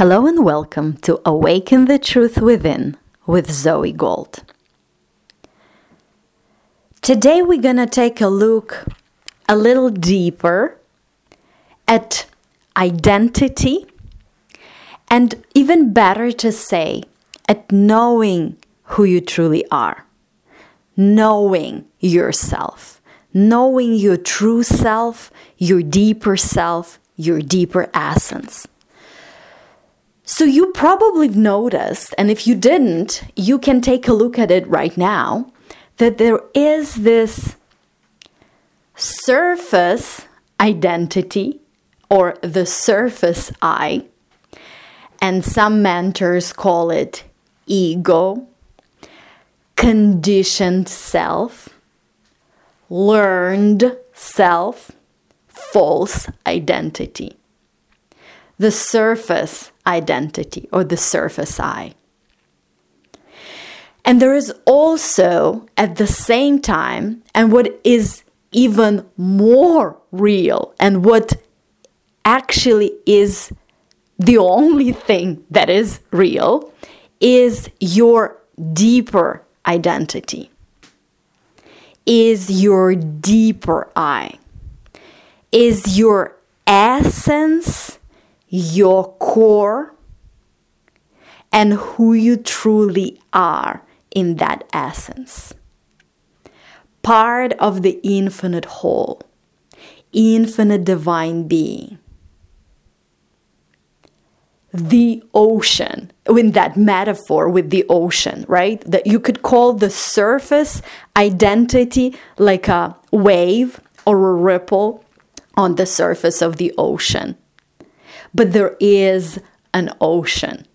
Hello and welcome to Awaken the Truth Within with Zoe Gold. Today we're going to take a look a little deeper at identity and even better to say at knowing who you truly are, knowing yourself, knowing your true self, your deeper self, your deeper essence. So you probably noticed, and if you didn't, you can take a look at it right now, that there is this surface identity or the surface I, and some mentors call it ego, conditioned self, learned self, false identity the surface identity or the surface I. And there is also, at the same time, and what is even more real, and what actually is the only thing that is real, is your deeper identity, is your deeper I, is your essence your core and who you truly are in that essence. Part of the infinite whole, infinite divine being. The ocean, in that metaphor with the ocean, right? That you could call the surface identity like a wave or a ripple on the surface of the ocean but there is an ocean.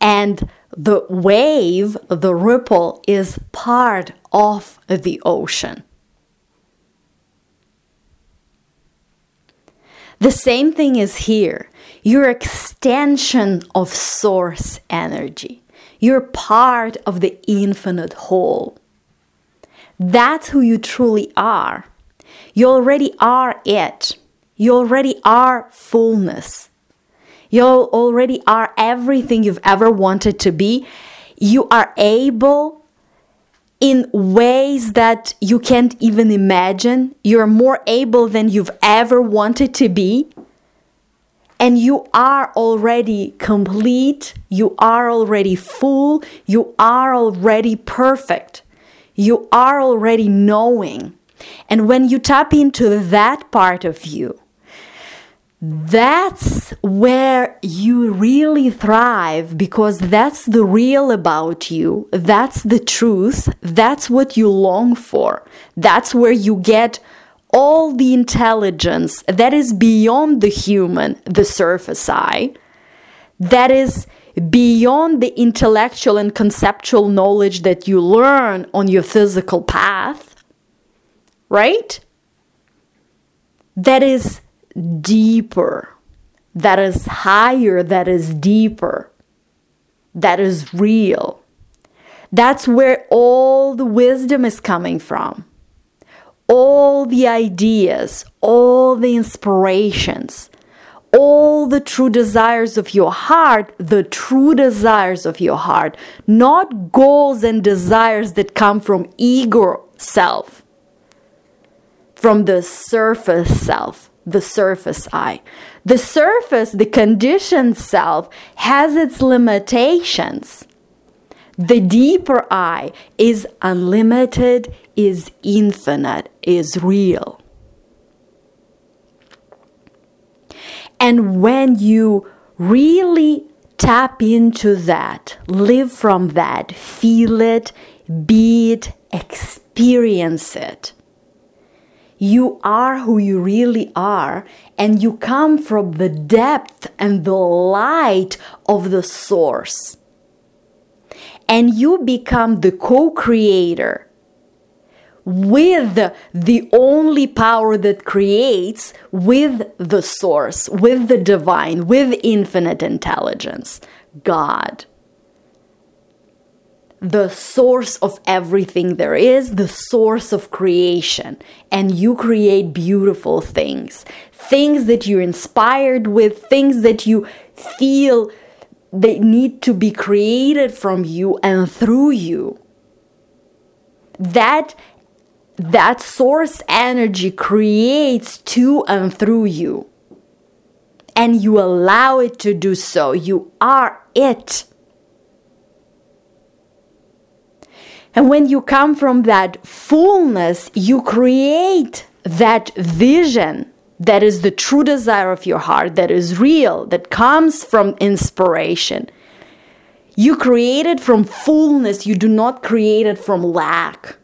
And the wave, the ripple, is part of the ocean. The same thing is here. You're extension of source energy. You're part of the infinite whole. That's who you truly are. You already are it. You already are fullness. You already are everything you've ever wanted to be. You are able in ways that you can't even imagine. You're more able than you've ever wanted to be. And you are already complete. You are already full. You are already perfect. You are already knowing. And when you tap into that part of you, that's where you really thrive because that's the real about you. That's the truth. That's what you long for. That's where you get all the intelligence that is beyond the human, the surface I, that is beyond the intellectual and conceptual knowledge that you learn on your physical path, right? That is deeper, that is higher, that is deeper, that is real. That's where all the wisdom is coming from. All the ideas, all the inspirations, all the true desires of your heart, the true desires of your heart, not goals and desires that come from ego self, from the surface self the surface I. The surface, the conditioned self, has its limitations. The deeper I is unlimited, is infinite, is real. And when you really tap into that, live from that, feel it, be it, experience it, you are who you really are, and you come from the depth and the light of the source. And you become the co creator with the only power that creates, with the source, with the divine, with infinite intelligence, God the source of everything there is, the source of creation. And you create beautiful things, things that you're inspired with, things that you feel they need to be created from you and through you. That that source energy creates to and through you. And you allow it to do so. You are it. And when you come from that fullness, you create that vision that is the true desire of your heart, that is real, that comes from inspiration. You create it from fullness, you do not create it from lack.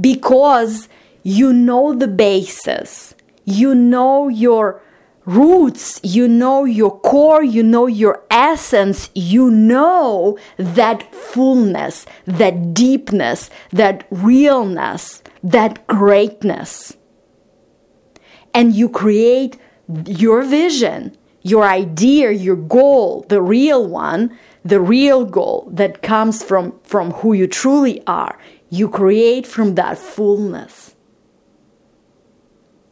Because you know the basis, you know your roots, you know your core, you know your essence, you know that fullness, that deepness, that realness, that greatness. And you create your vision, your idea, your goal, the real one, the real goal that comes from, from who you truly are. You create from that fullness.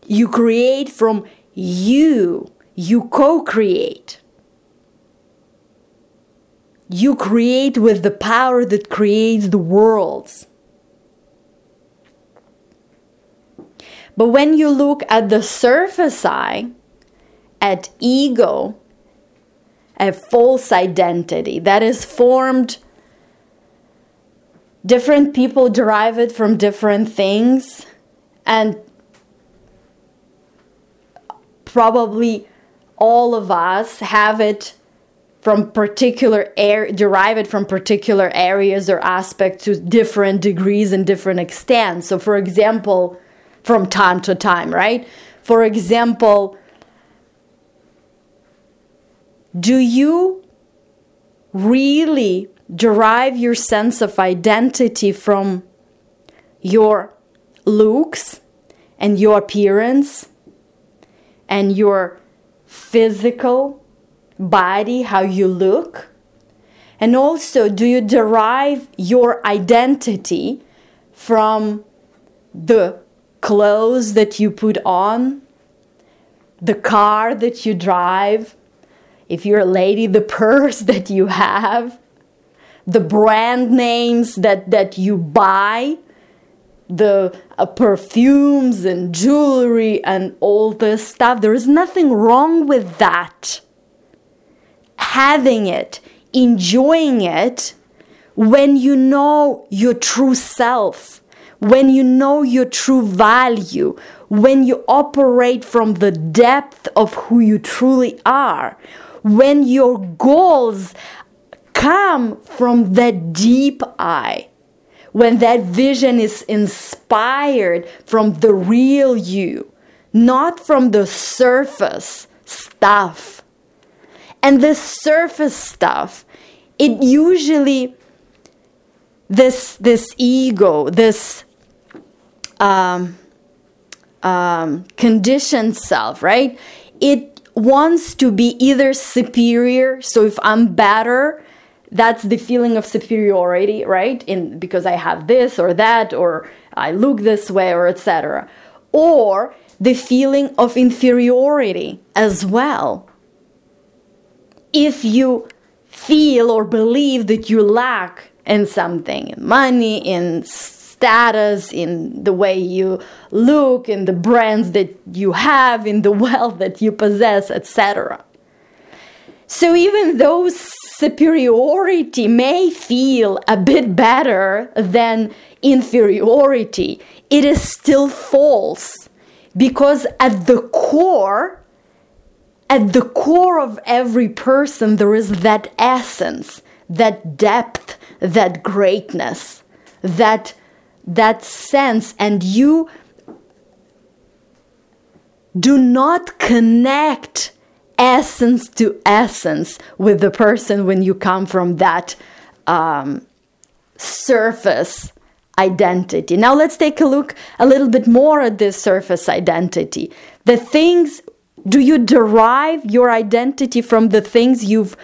You create from you. You co create. You create with the power that creates the worlds. But when you look at the surface I, at ego, a false identity that is formed different people derive it from different things and probably all of us have it from particular air derive it from particular areas or aspects to different degrees and different extents. So for example from time to time right? For example do you really derive your sense of identity from your looks and your appearance and your physical body, how you look? And also, do you derive your identity from the clothes that you put on, the car that you drive, if you're a lady, the purse that you have? the brand names that, that you buy, the uh, perfumes and jewelry and all this stuff. There is nothing wrong with that. Having it, enjoying it, when you know your true self, when you know your true value, when you operate from the depth of who you truly are, when your goals come from that deep I. When that vision is inspired from the real you, not from the surface stuff. And this surface stuff, it usually this this ego, this um, um, conditioned self, right? It wants to be either superior. So if I'm better, that's the feeling of superiority right? In because i have this or that or i look this way or etc or the feeling of inferiority as well. If you feel or believe that you lack in something in money in status in the way you look in the brands that you have in the wealth that you possess etc so even though superiority may feel a bit better than inferiority, it is still false. Because at the core, at the core of every person, there is that essence, that depth, that greatness, that that sense, and you do not connect essence to essence with the person when you come from that um, surface identity. Now, let's take a look a little bit more at this surface identity. The things, do you derive your identity from the things you've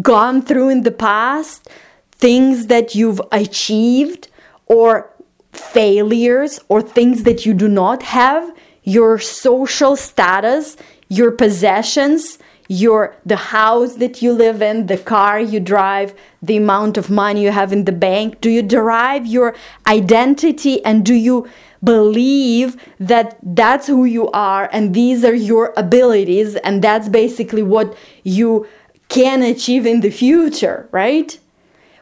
gone through in the past, things that you've achieved, or failures, or things that you do not have? Your social status, your possessions, your the house that you live in, the car you drive, the amount of money you have in the bank? Do you derive your identity and do you believe that that's who you are and these are your abilities and that's basically what you can achieve in the future, right?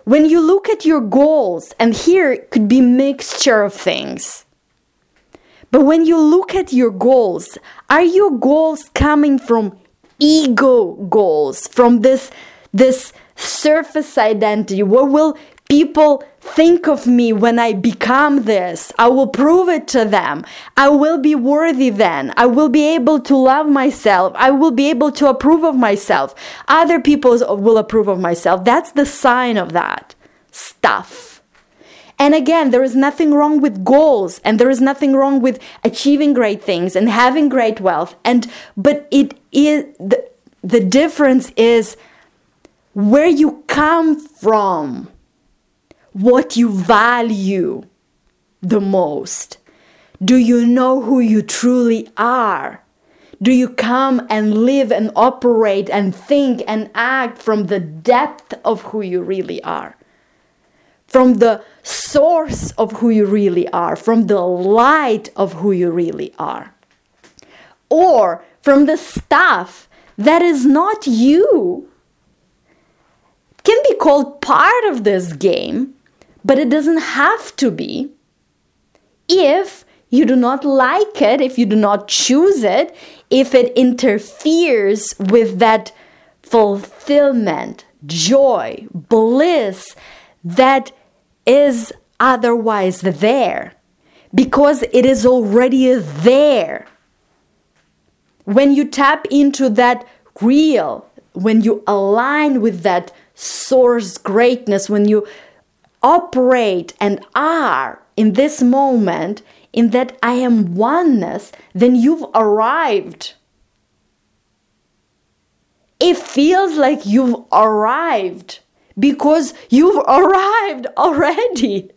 When you look at your goals, and here could be mixture of things. But when you look at your goals, are your goals coming from ego goals, from this this surface identity? What will people think of me when I become this. I will prove it to them. I will be worthy then. I will be able to love myself. I will be able to approve of myself. Other people will approve of myself. That's the sign of that stuff. And again, there is nothing wrong with goals and there is nothing wrong with achieving great things and having great wealth. And but it is the, the difference is where you come from what you value the most? Do you know who you truly are? Do you come and live and operate and think and act from the depth of who you really are? From the source of who you really are, from the light of who you really are? Or from the stuff that is not you? Can be called part of this game, but it doesn't have to be if you do not like it, if you do not choose it, if it interferes with that fulfillment, joy, bliss that is otherwise there because it is already there. When you tap into that real, when you align with that source greatness, when you operate and are in this moment, in that I am oneness, then you've arrived. It feels like you've arrived because you've arrived already.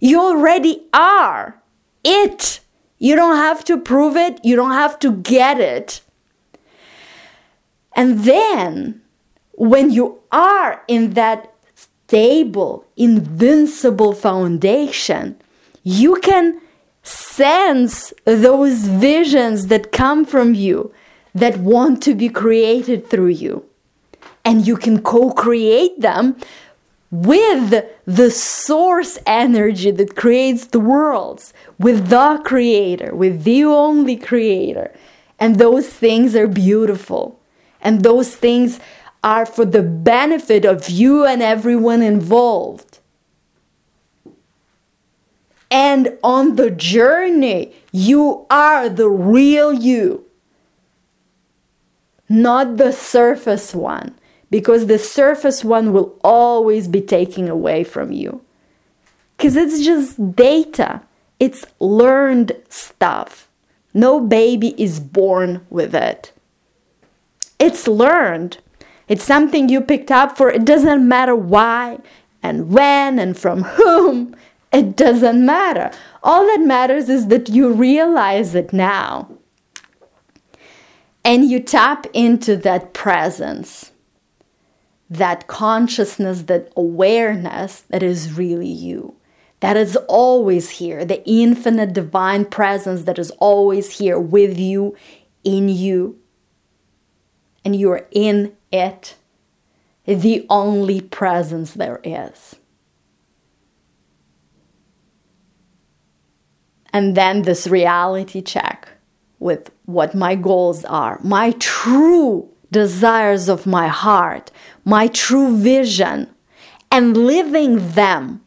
You already are it. You don't have to prove it, you don't have to get it. And then, when you are in that stable, invincible foundation, you can sense those visions that come from you that want to be created through you. And you can co create them with the source energy that creates the worlds, with the creator, with the only creator. And those things are beautiful. And those things are for the benefit of you and everyone involved. And on the journey, you are the real you, not the surface one, because the surface one will always be taken away from you. Because it's just data, it's learned stuff. No baby is born with it. It's learned. It's something you picked up for, it doesn't matter why and when and from whom. It doesn't matter. All that matters is that you realize it now. And you tap into that presence, that consciousness, that awareness that is really you, that is always here, the infinite divine presence that is always here with you, in you. And you're in it the only presence there is. And then this reality check with what my goals are, my true desires of my heart, my true vision, and living them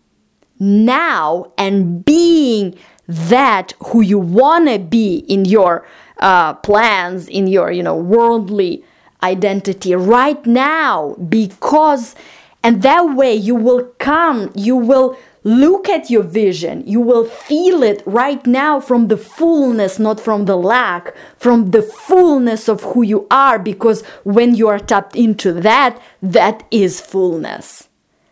now and being that who you want to be in your uh, plans, in your you know worldly identity right now because and that way you will come you will look at your vision you will feel it right now from the fullness not from the lack from the fullness of who you are because when you are tapped into that that is fullness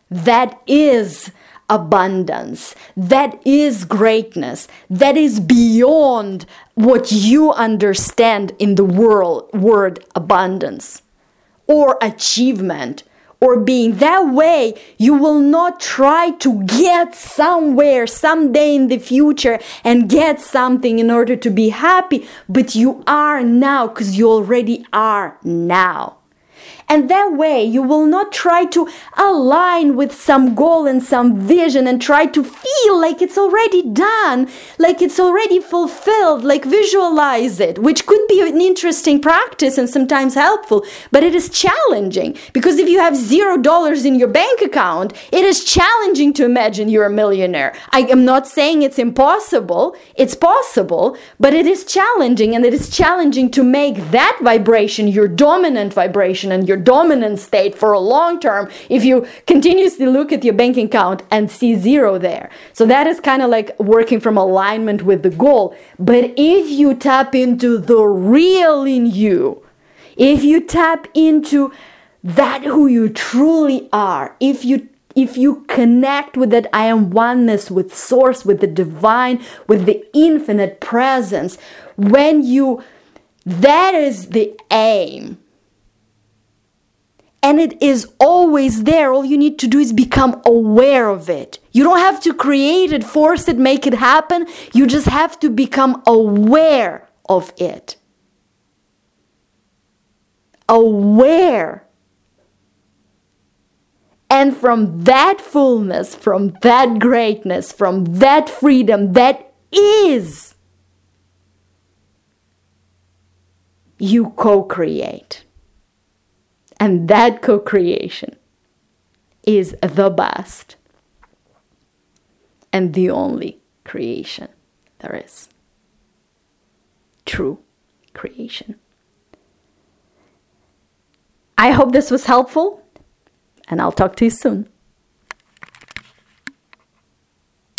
that is abundance. That is greatness. That is beyond what you understand in the world word abundance or achievement or being. That way you will not try to get somewhere someday in the future and get something in order to be happy but you are now because you already are now and that way, you will not try to align with some goal and some vision and try to feel like it's already done, like it's already fulfilled, like visualize it, which could be an interesting practice and sometimes helpful, but it is challenging because if you have zero dollars in your bank account, it is challenging to imagine you're a millionaire. I am not saying it's impossible, it's possible, but it is challenging and it is challenging to make that vibration your dominant vibration and your your dominant state for a long term if you continuously look at your bank account and see zero there. So that is kind of like working from alignment with the goal. But if you tap into the real in you, if you tap into that who you truly are, if you if you connect with that I am oneness with source, with the divine, with the infinite presence, when you that is the aim and it is always there. All you need to do is become aware of it. You don't have to create it, force it, make it happen. You just have to become aware of it. Aware. And from that fullness, from that greatness, from that freedom that is, you co create. And that co creation is the best and the only creation there is. True creation. I hope this was helpful, and I'll talk to you soon.